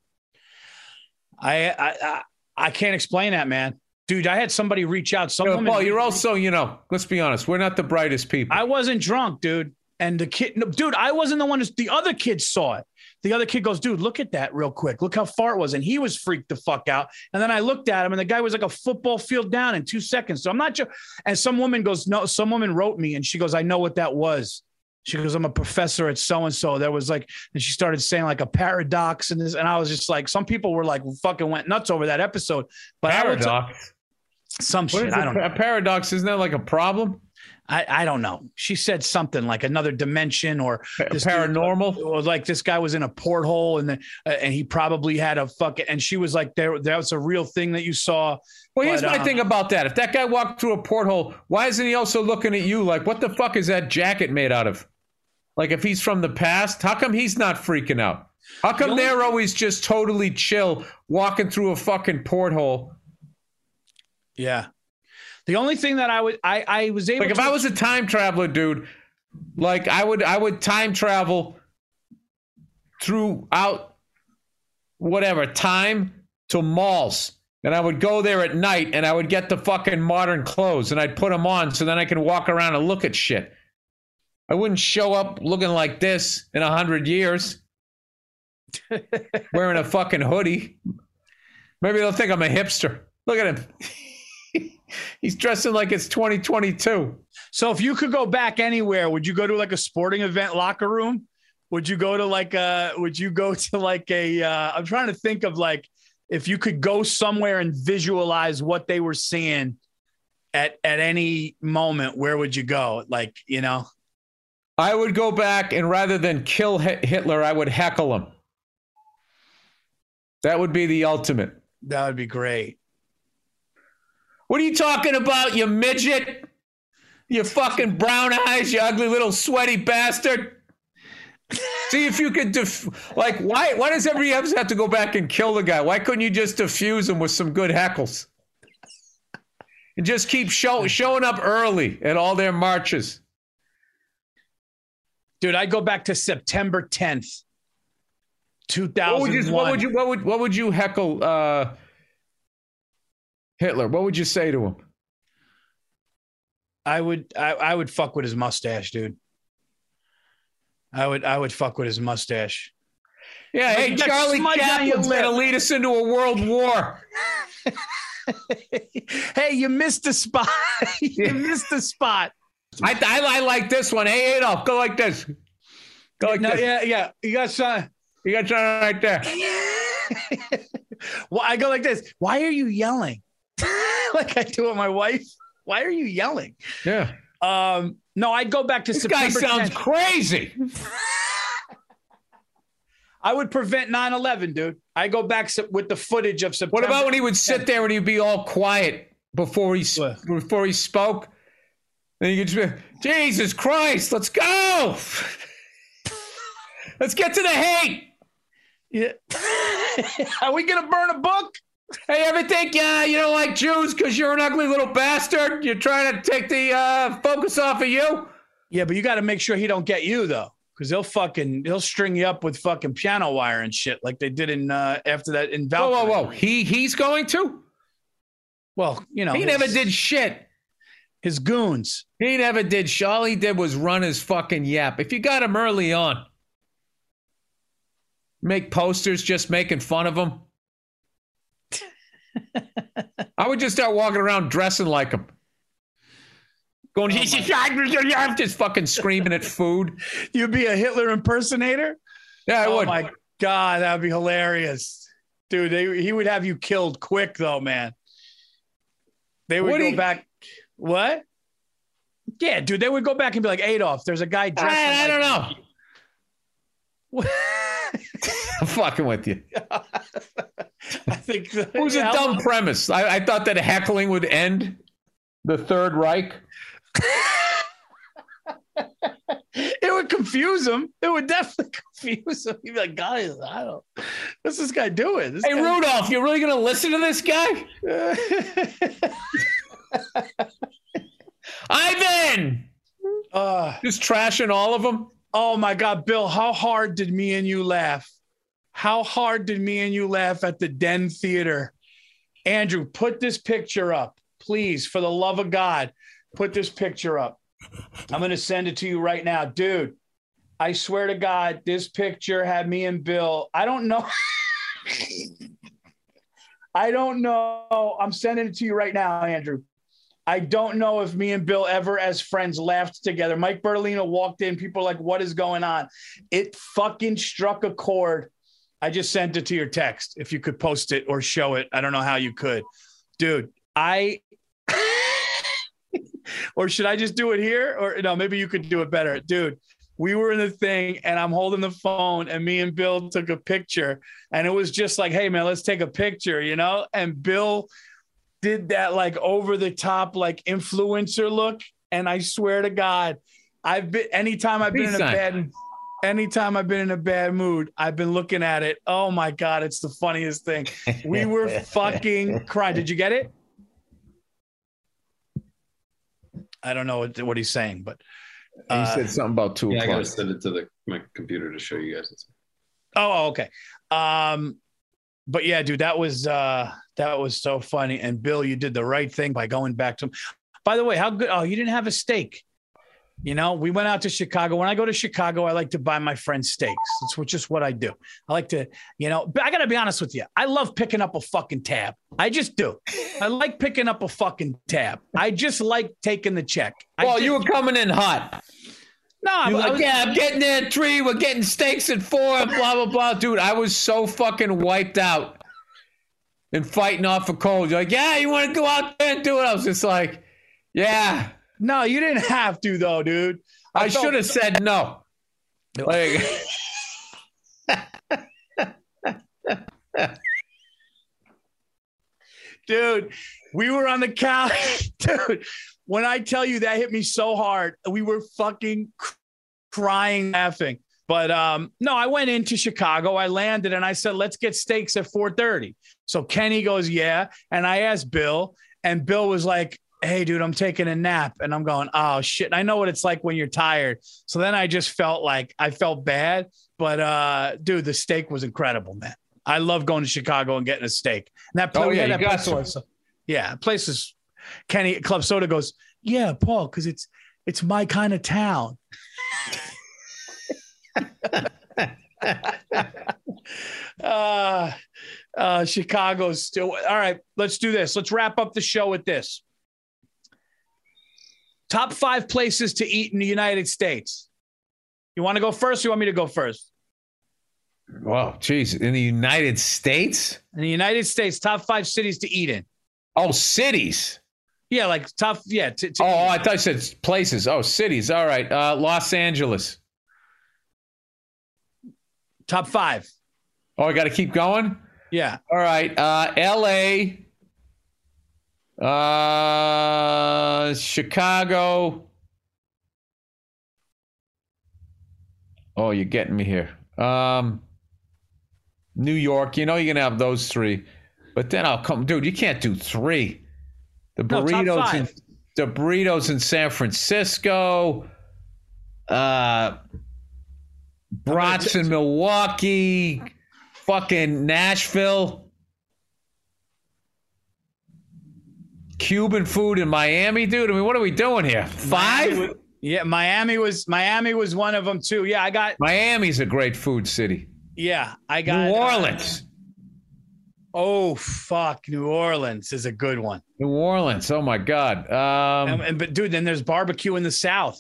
I I I, I can't explain that, man. Dude, I had somebody reach out. Know, Paul, you're also, you know, let's be honest, we're not the brightest people. I wasn't drunk, dude. And the kid, no, dude, I wasn't the one. who's- The other kid saw it. The other kid goes, dude, look at that real quick. Look how far it was. And he was freaked the fuck out. And then I looked at him, and the guy was like a football field down in two seconds. So I'm not sure. And some woman goes, no, some woman wrote me, and she goes, I know what that was. She goes, I'm a professor at so and so. There was like, and she started saying like a paradox and this, and I was just like, some people were like fucking went nuts over that episode. But I would paradox. some What shit. I a, don't know. a paradox? Isn't that like a problem? I, I don't know. She said something like another dimension or this dude- paranormal? or like this guy was in a porthole and then uh, and he probably had a fucking and she was like there that was a real thing that you saw. Well, here's But, my um, thing about that. If that guy walked through a porthole, why isn't he also looking at you like, what the fuck is that jacket made out of? Like, if he's from the past, how come he's not freaking out? How come only- they're always just totally chill walking through a fucking porthole? Yeah. The only thing that I would I I was able Like, if to I was a time traveler, dude, like I would, I would time travel throughout whatever time to malls. And I would go there at night and I would get the fucking modern clothes and I'd put them on so then I can walk around and look at shit. I wouldn't show up looking like this in a hundred years, [LAUGHS] wearing a fucking hoodie. Maybe they'll think I'm a hipster. Look at him. He's dressing like it's 2022. So if you could go back anywhere, would you go to like a sporting event locker room? Would you go to like a would you go to like a uh I'm trying to think of like if you could go somewhere and visualize what they were seeing at at any moment, where would you go? Like, you know? I would go back and rather than kill Hitler, I would heckle him. That would be the ultimate. That would be great. What are you talking about, you midget? You fucking brown eyes, you ugly little sweaty bastard. See if you could def- like why why does everybody else have to go back and kill the guy? Why couldn't you just defuse him with some good heckles? And just keep show, showing up early at all their marches. Dude, I'd go back to September 10th, What would you what would you what would what would you heckle uh Hitler? What would you say to him? I would I, I would fuck with his mustache, dude. I would I would fuck with his mustache. Yeah, hey, you Charlie smudge on Chaplin's gonna lead us into a world war. [LAUGHS] hey, you missed the spot. [LAUGHS] you missed the spot. I, I I like this one. Hey Adolf, go like this. Go like No, this. yeah, yeah. You got some. You got something right there. [LAUGHS] well, I go like this. Why are you yelling? [LAUGHS] like I do with my wife. Why are you yelling? Yeah. Um, no, I'd go back to September. This September guy sounds 10th. crazy. [LAUGHS] I would prevent 9/11, dude. I go back with the footage of September. What about when he would sit there and he'd be all quiet before he What? before he spoke? Then you could just be, Jesus Christ, let's go. [LAUGHS] let's get to the hate. Yeah. Are we gonna burn a book? Hey, ever think uh, you don't like Jews because you're an ugly little bastard? You're trying to take the uh, focus off of you? Yeah, but you got to make sure he don't get you though, because they'll fucking he'll string you up with fucking piano wire and shit like they did in uh, after that in Valkyrie. whoa, whoa. whoa! He he's going to? Well, you know, He his, never did shit. his goons. He never did. All he did was run his fucking yap. If you got him early on, make posters just making fun of him. I would just start walking around dressing like him. Going, oh just fucking screaming at food. [LAUGHS] You'd be a Hitler impersonator. Yeah, I oh would. my god, that'd be hilarious, dude. They, he would have you killed quick though, man. They would What go you- back. What? Yeah, dude. They would go back and be like, Adolf, there's a guy dressed. I, I don't know. [LAUGHS] [LAUGHS] I'm fucking with you. [LAUGHS] I think the, It was a yeah, dumb premise. I, I thought that heckling would end the Third Reich. [LAUGHS] It would confuse him. It would definitely confuse him. He'd be like, guys, I don't. What's this guy doing? This Hey, guy- Rudolph, you're really going to listen to this guy? Ivan! uh, Just trashing all of them. Oh my God, Bill, how hard did me and you laugh? How hard did me and you laugh at the Den Theater? Andrew, put this picture up, please, for the love of God. Put this picture up. I'm going to send it to you right now. Dude, I swear to God, this picture had me and Bill. I don't know. [LAUGHS] I don't know. I'm sending it to you right now, Andrew. I don't know if me and Bill ever, as friends, laughed together. Mike Bertolino walked in. People like, what is going on? It fucking struck a chord. I just sent it to your text. If you could post it or show it, I don't know how you could. Dude, I. [LAUGHS] or should I just do it here? Or no, maybe you could do it better. Dude, we were in the thing and I'm holding the phone and me and Bill took a picture and it was just like, hey man, let's take a picture, you know? And Bill did that like over the top, like influencer look. And I swear to God, I've been anytime I've been in a Peace sign. bad anytime I've been in a bad mood, I've been looking at it. Oh my God, it's the funniest thing. We were fucking crying. Did you get it? I don't know what, what he's saying, but he uh, said something about two Yeah, I gotta o'clock. send it to the my computer to show you guys. Oh, oh, okay. Um, but yeah, dude, that was uh that was so funny. And Bill, you did the right thing by going back to him. By the way, how good oh, you didn't have a steak. You know, we went out to Chicago. When I go to Chicago, I like to buy my friends steaks. It's just what I do. I like to, you know, but I gotta be honest with you. I love picking up a fucking tab. I just do. I like picking up a fucking tab. I just like taking the check. Well, just- you were coming in hot. no, You're I like, was, yeah, I'm getting there at three. We're getting steaks at four. Blah blah blah, dude. I was so fucking wiped out and fighting off a cold. You're like, yeah, you want to go out there and do it? I was just like, yeah. no, you didn't have to though, dude. I, felt- should have said no. Like, [LAUGHS] dude. We were on the couch, [LAUGHS] dude. When I tell you that hit me so hard, we were fucking crying, laughing. But um, no, I went into Chicago. I landed and I said, "Let's get steaks at 4:30." So Kenny goes, "Yeah," and I asked Bill, and Bill was like, "Hey, dude, I'm taking a nap," and I'm going, "Oh shit!" And I know what it's like when you're tired. So then I just felt like I felt bad, but uh, dude, the steak was incredible, man. I love going to Chicago and getting a steak. And that place, Oh, yeah, that place also- yeah, place is Kenny Club Soda goes, yeah, Paul, because it's it's my kind of town. Uh, [LAUGHS] uh, Chicago's still all right. Let's do this. Let's wrap up the show with this. Top five places to eat in the United States. You want to go first? Or you want me to go first? Whoa, jeez. In the United States? In the United States, top five cities to eat in. Oh, cities. Yeah, like tough. Yeah. To, to Oh, I thought you said places. Oh, cities. All right. Uh, Los Angeles. Top five. Oh, I got to keep going. Yeah. All right. Uh, L.A. Uh, Chicago. Oh, you're getting me here. Um, New York. You know you're gonna have those three, but then I'll come, dude. You can't do three. The No, burritos in the burritos in San Francisco. Uh, brats in Milwaukee. Fucking Nashville. Cuban food in Miami, dude. I mean, what are we doing here? Five? Yeah, Miami was Miami was one of them too. Yeah, I got. Miami's a great food city. Yeah, I got. New uh, Orleans. oh fuck, New Orleans is a good one. New Orleans. Oh my God. Um, And, and- but dude, then there's barbecue in the South.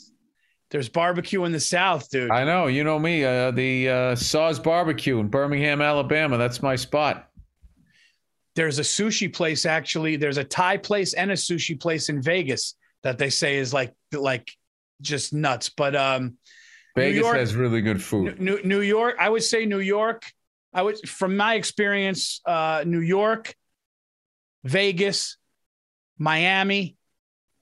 There's barbecue in the South, dude. I know. You know me. Uh, the uh, Saws Barbecue in Birmingham, Alabama. That's my spot. there's a sushi place actually. There's a Thai place and a sushi place in Vegas that they say is like like just nuts. But um, Vegas York- has really good food. New, New York, I would say New York. I would, from my experience, uh, New York, Vegas, Miami,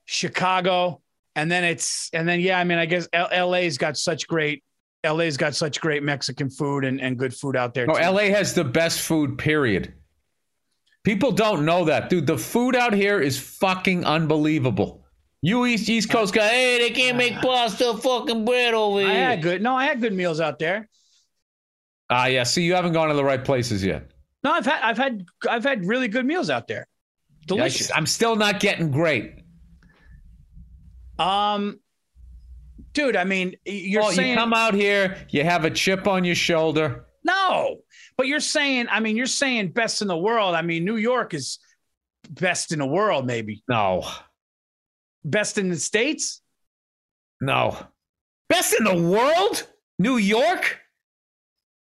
Chicago, and then it's, and then yeah, I mean, I guess L- LA's got such great, LA's got such great Mexican food and, and good food out there. No, too. LA has the best food, period. People don't know that, dude. The food out here is fucking unbelievable. You East East Coast guy, hey, they can't make [SIGHS] pasta fucking bread over here. I had good, no, I had good meals out there. Ah, yeah. See, you haven't gone to the right places yet. No, I've had, I've had, I've had really good meals out there. Delicious. I'm still not getting great. Um, dude, I mean, you're oh, saying you come out here, you have a chip on your shoulder. No, but you're saying, I mean, you're saying best in the world. I mean, New York is best in the world, maybe No, best in the states. no. Best in the world? New York?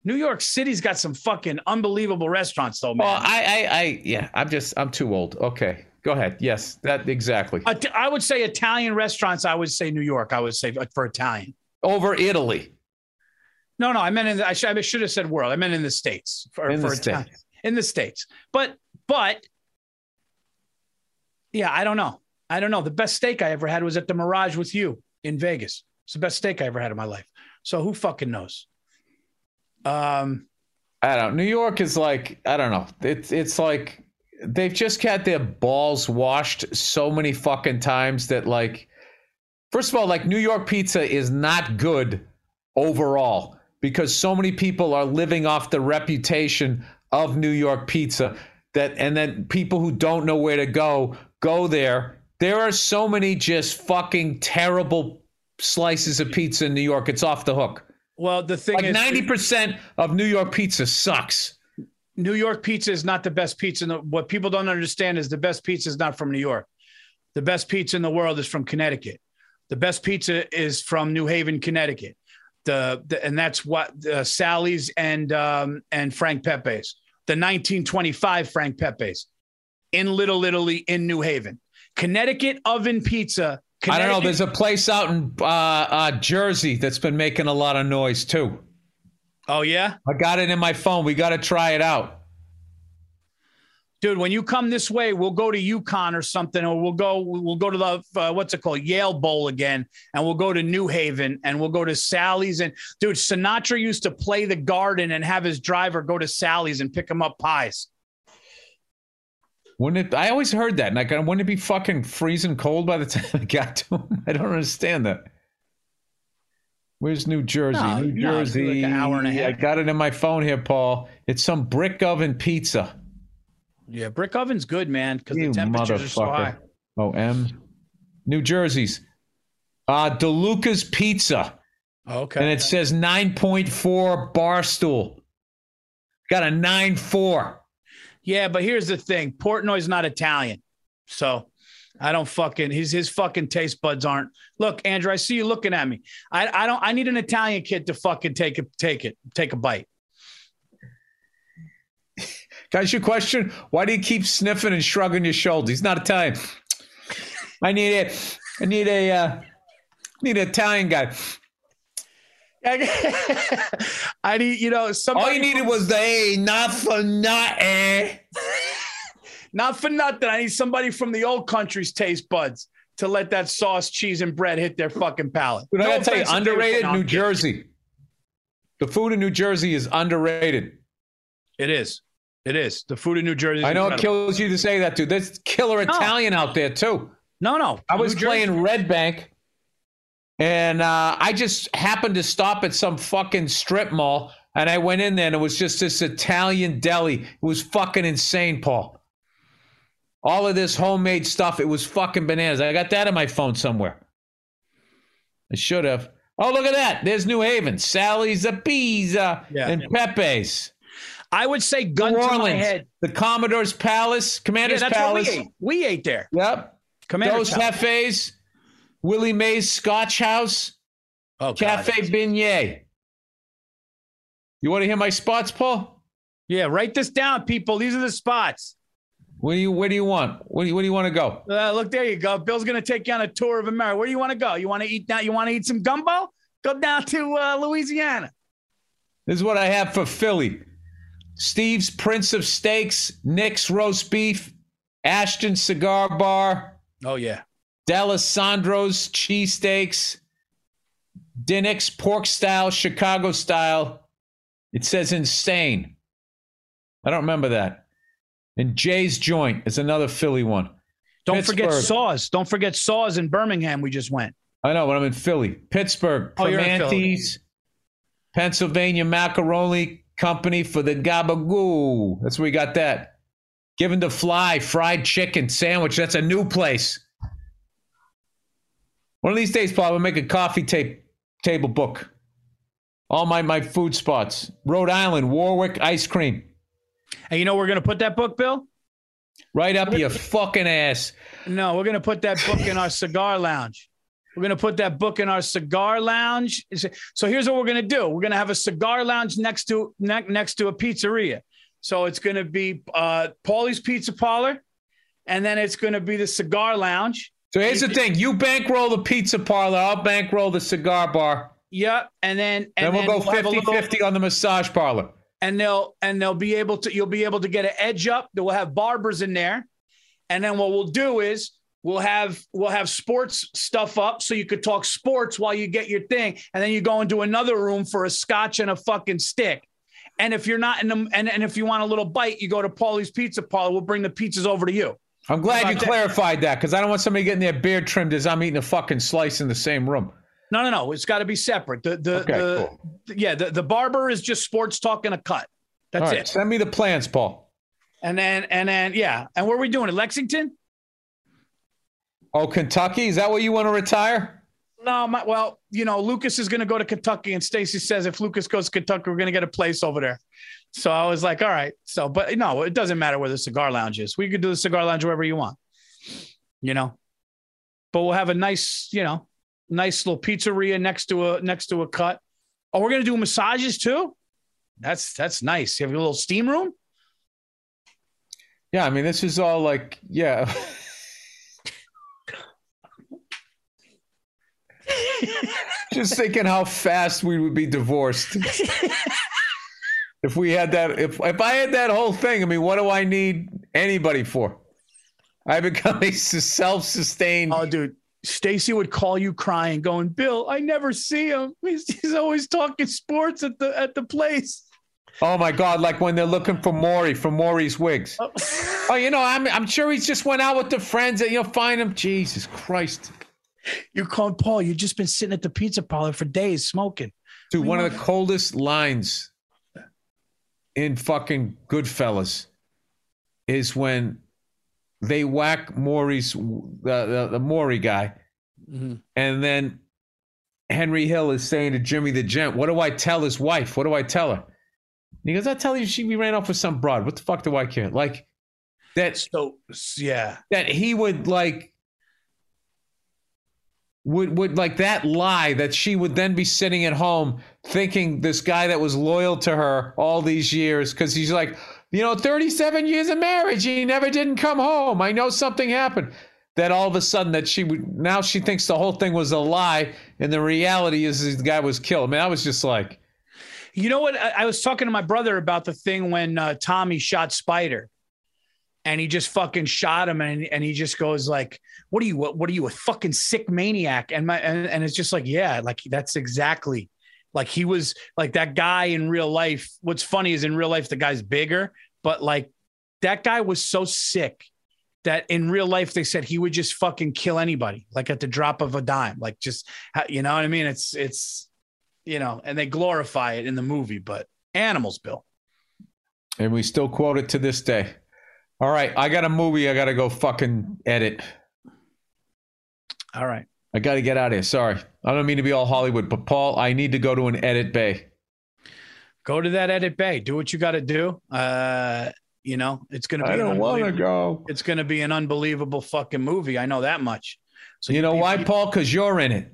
New York City's got some fucking unbelievable restaurants, though, man. Well, I, I, I, yeah. I'm just, I'm too old. Okay, go ahead. Yes, that exactly. I would say Italian restaurants. I would say New York. I would say for Italian. Over Italy. No, no, I meant in. The, I, should, I should have said world. I meant in the states for, In for the Italian. States. In the states, but but yeah, I don't know. I don't know. The best steak I ever had was at the Mirage with you in Vegas. It's the best steak I ever had in my life. So who fucking knows? Um, I don't. New York is like I don't know. It's it's like they've just had their balls washed so many fucking times that like, first of all, like New York pizza is not good overall because so many people are living off the reputation of New York pizza that and then people who don't know where to go go there. There are so many just fucking terrible slices of pizza in New York. It's off the hook. well, the thing Like is, ninety percent of New York pizza sucks. New York pizza is not the best pizza. In the, what people don't understand is the best pizza is not from New York. The best pizza in the world is from Connecticut. The best pizza is from New Haven, Connecticut. The, the and that's what uh, Sally's and um, and Frank Pepe's. The 1925 Frank Pepe's in Little Italy in New Haven. Connecticut oven pizza. I don't know. There's a place out in uh, uh, Jersey that's been making a lot of noise too. Oh yeah, I got it in my phone. We got to try it out. dude. When you come this way, we'll go to UConn or something, or we'll go we'll go to the uh, what's it called Yale Bowl again, and we'll go to New Haven, and we'll go to Sally's. And dude, Sinatra used to play the Garden and have his driver go to Sally's and pick him up pies. Wouldn't it? I always heard that. Like, wouldn't it be fucking freezing cold by the time I got to him? [LAUGHS] I don't understand that. Where's New Jersey? No, New no, Jersey. like an hour and a half. I got it in my phone here, Paul. It's some brick oven pizza. Yeah, brick oven's good, man, because the temperatures are so high. Oh, M. New Jersey's. Uh, DeLuca's Pizza. Okay. and it says 9.4 bar stool. Got a 9.4. Yeah, but here's the thing: Portnoy's not Italian, so I don't fucking his his fucking taste buds aren't. Look, Andrew, I see you looking at me. I I don't. I need an Italian kid to fucking take it, take it, take a bite. [LAUGHS] Can I ask you a question? Why do you keep sniffing and shrugging your shoulders? He's not Italian. I need it. I need a, uh, need an Italian guy. [LAUGHS] I need, you know, somebody All you needed was the hey, not for nothing. [LAUGHS] not for nothing. I need somebody from the old country's taste buds to let that sauce, cheese, and bread hit their fucking palate. But I gotta tell you, offense if they- underrated New. Jersey. The food in New Jersey is underrated. It is. It is. The food in New Jersey. Is I know it kills you to say that, dude. There's killer Italian out there too. No, no. I was New Jersey- playing Red Bank, and uh, I just happened to stop at some fucking strip mall, and I went in there, and it was just this Italian deli. It was fucking insane, Paul. All of this homemade stuff, it was fucking bananas. I got that on my phone somewhere. I should have. Oh, look at that. There's New Haven. Sally's a Pizza Yeah. and Pepe's. I would say gun New Orleans. The Commodore's Palace. Yeah, Commander's that's what Palace. we ate. We ate there. Yep. Commander Those cafes, Willie Mae's Scotch House. oh, God. Cafe Beignet. You want to hear my spots, Paul? Yeah, write this down, people. These are the spots. Where do you Where do you want? Where do you, where do you want to go? Uh, look, there you go. Bill's gonna take you on a tour of America. Where do you want to go? You want to eat now? You want to eat some gumbo? Go down to uh, Louisiana. This is what I have for Philly. Steve's Prince of Steaks, Nick's Roast Beef, Ashton Cigar Bar, Oh yeah. D'Alessandro's Cheesesteaks, DiNic's Pork Style, Chicago Style. It says insane. I don't remember that. And Jay's Joint is another Philly one. Don't forget Pittsburgh. Saws. Don't forget Saws in Birmingham. We just went. I know, but I'm in Philly. Pittsburgh, Oh, you're in Philly. Primanti's, Pennsylvania Macaroni Company for the Gabagoo. That's where we got that. Given to Fly, fried chicken sandwich. That's a new place. One of these days, Paul, we'll make a coffee tape table book. All my, my food spots. Rhode Island, Warwick ice cream. And you know we're gonna put that book, Bill? Right up your fucking ass. No, we're gonna put that book in our cigar lounge. We're gonna put that book in our cigar lounge. So here's what we're gonna do. We're gonna have a cigar lounge next to ne- next to a pizzeria. So it's gonna be uh, Paulie's Pizza Parlor, and then it's gonna be the cigar lounge. So here's the thing you bankroll the pizza parlor, I'll bankroll the cigar bar. Yep, and then and Then we'll go have a 50 little- 50 on the massage parlor. And they'll and they'll be able to you'll be able to get an edge up. We'll have barbers in there, and then what we'll do is we'll have we'll have sports stuff up so you could talk sports while you get your thing, and then you go into another room for a scotch and a fucking stick. And if you're not in them, and, and if you want a little bite, you go to Paulie's Pizza Parlor. We'll bring the pizzas over to you. I'm glad you that? clarified that because I don't want somebody getting their beard trimmed as I'm eating a fucking slice in the same room. No, no, no. It's got to be separate. The the, Okay, the cool. yeah the, the barber is just sports talk and a cut. That's right, it. send me the plans, Paul. And then and then yeah. And where are we doing it? Lexington? Oh, Kentucky? Is that where you want to retire? No, my, well, you know, Lucas is going to go to Kentucky, and Stacy says if Lucas goes to Kentucky, we're going to get a place over there. So I was like, all right. So, but no, it doesn't matter where the cigar lounge is. We could do the cigar lounge wherever you want, you know. But we'll have a nice, you know, nice little pizzeria next to a next to a cut. Oh, we're going to do massages too. That's that's nice. You have a little steam room. Yeah, I mean, this is all like, yeah. [LAUGHS] Just thinking how fast we would be divorced if we had that. If if I had that whole thing, I mean, what do I need anybody for? I become a self-sustained. Oh, dude. Stacy would call you crying, going, Bill, I never see him. [LAUGHS] He's, he's always talking sports at the at the place. Oh my God! Like when they're looking for Morrie from Morrie's wigs. Oh. Oh, you know, I'm I'm sure he just went out with the friends and you'll find him. Jesus Christ, You're calling Paul. You've just been sitting at the pizza parlor for days smoking. dude! One of the coldest lines in fucking Goodfellas is when they whack Morrie's the the, the Morrie guy, mm-hmm. and then Henry Hill is saying to Jimmy the Gent, "What do I tell his wife? What do I tell her?" And he goes, "I tell you, she we ran off with some broad. What the fuck do I care?" Like that So yeah, that he would like would would like that lie that she would then be sitting at home thinking this guy that was loyal to her all these years because he's like you know, 37 years of marriage, he never didn't come home. I know something happened. That all of a sudden that she would now she thinks the whole thing was a lie, and the reality is the guy was killed. I mean, I was just like, You know what? I, I was talking to my brother about the thing when uh, Tommy shot Spider, and he just fucking shot him, and and he just goes like, "What are you? What, what are you? A fucking sick maniac?" And my and, and it's just like, yeah, like that's exactly like he was like that guy in real life. What's funny is in real life the guy's bigger, but like that guy was so sick that in real life they said he would just fucking kill anybody, like at the drop of a dime, like just you know what I mean? It's it's you know, and they glorify it in the movie, but animals, Bill. and we still quote it to this day. All right, I got a movie I got to go fucking edit. All right. I got to get out of here. Sorry. I don't mean to be all Hollywood, but Paul, I need to go to an edit bay. Go to that edit bay. Do what you got to do. Uh, you know, it's gonna be. I an don't want to unbelievable- go. It's gonna be an unbelievable fucking movie. I know that much. So You know be- why, Paul? Because you're in it.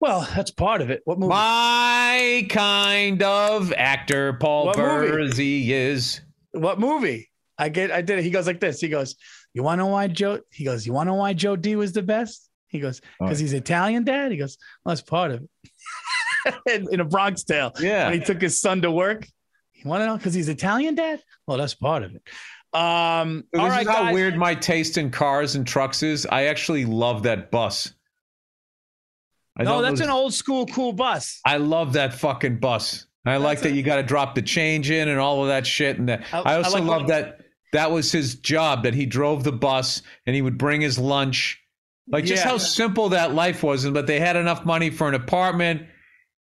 Well, that's part of it. What movie? My kind of actor, Paul What movie? Virzi is. what movie? I get. I did it. He goes like this. He goes. You want to know why Joe? He goes. You want to know why Joe D was the best? He goes because he's Italian, Dad. He goes. Well, that's part of it. [LAUGHS] in, a Bronx Tale. Yeah. when he took his son to work. You want to know because he's Italian, Dad? Well, that's part of it. Um, This all is how guys. weird my taste in cars and trucks is. I actually love that bus. I No, that's know- an old school cool bus. I love that fucking bus. I like that you got to drop the change in and all of that shit. And that. I- I, I also like love that that was his job that he drove the bus and he would bring his lunch. Like just Yeah. how simple that life was, and but they had enough money for an apartment.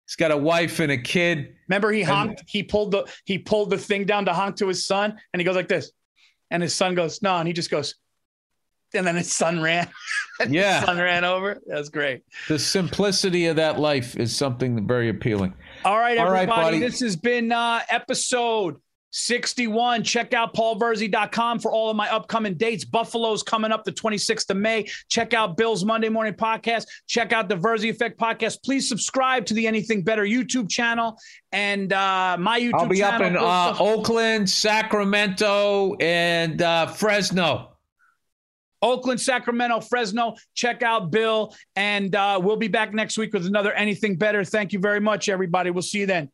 He's got a wife and a kid. Remember, he honked. He pulled the he pulled the thing down to honk to his son, and he goes like this, and his son goes no, and he just goes, and then his son ran. [LAUGHS] Yeah. son ran over. That's great. The simplicity of that life is something very appealing. All right, All right, everybody. this has been uh, episode 61. Check out paulvirzi.com for all of my upcoming dates. Buffalo's coming up the 26th of May. Check out Bill's Monday Morning Podcast. Check out the Virzi Effect Podcast. Please subscribe to the Anything Better YouTube channel and uh, my YouTube channel. I'll be up in uh, Oakland, Sacramento, and uh, Fresno. Oakland, Sacramento, Fresno. Check out Bill. And uh, we'll be back next week with another Anything Better. Thank you very much, everybody. We'll see you then.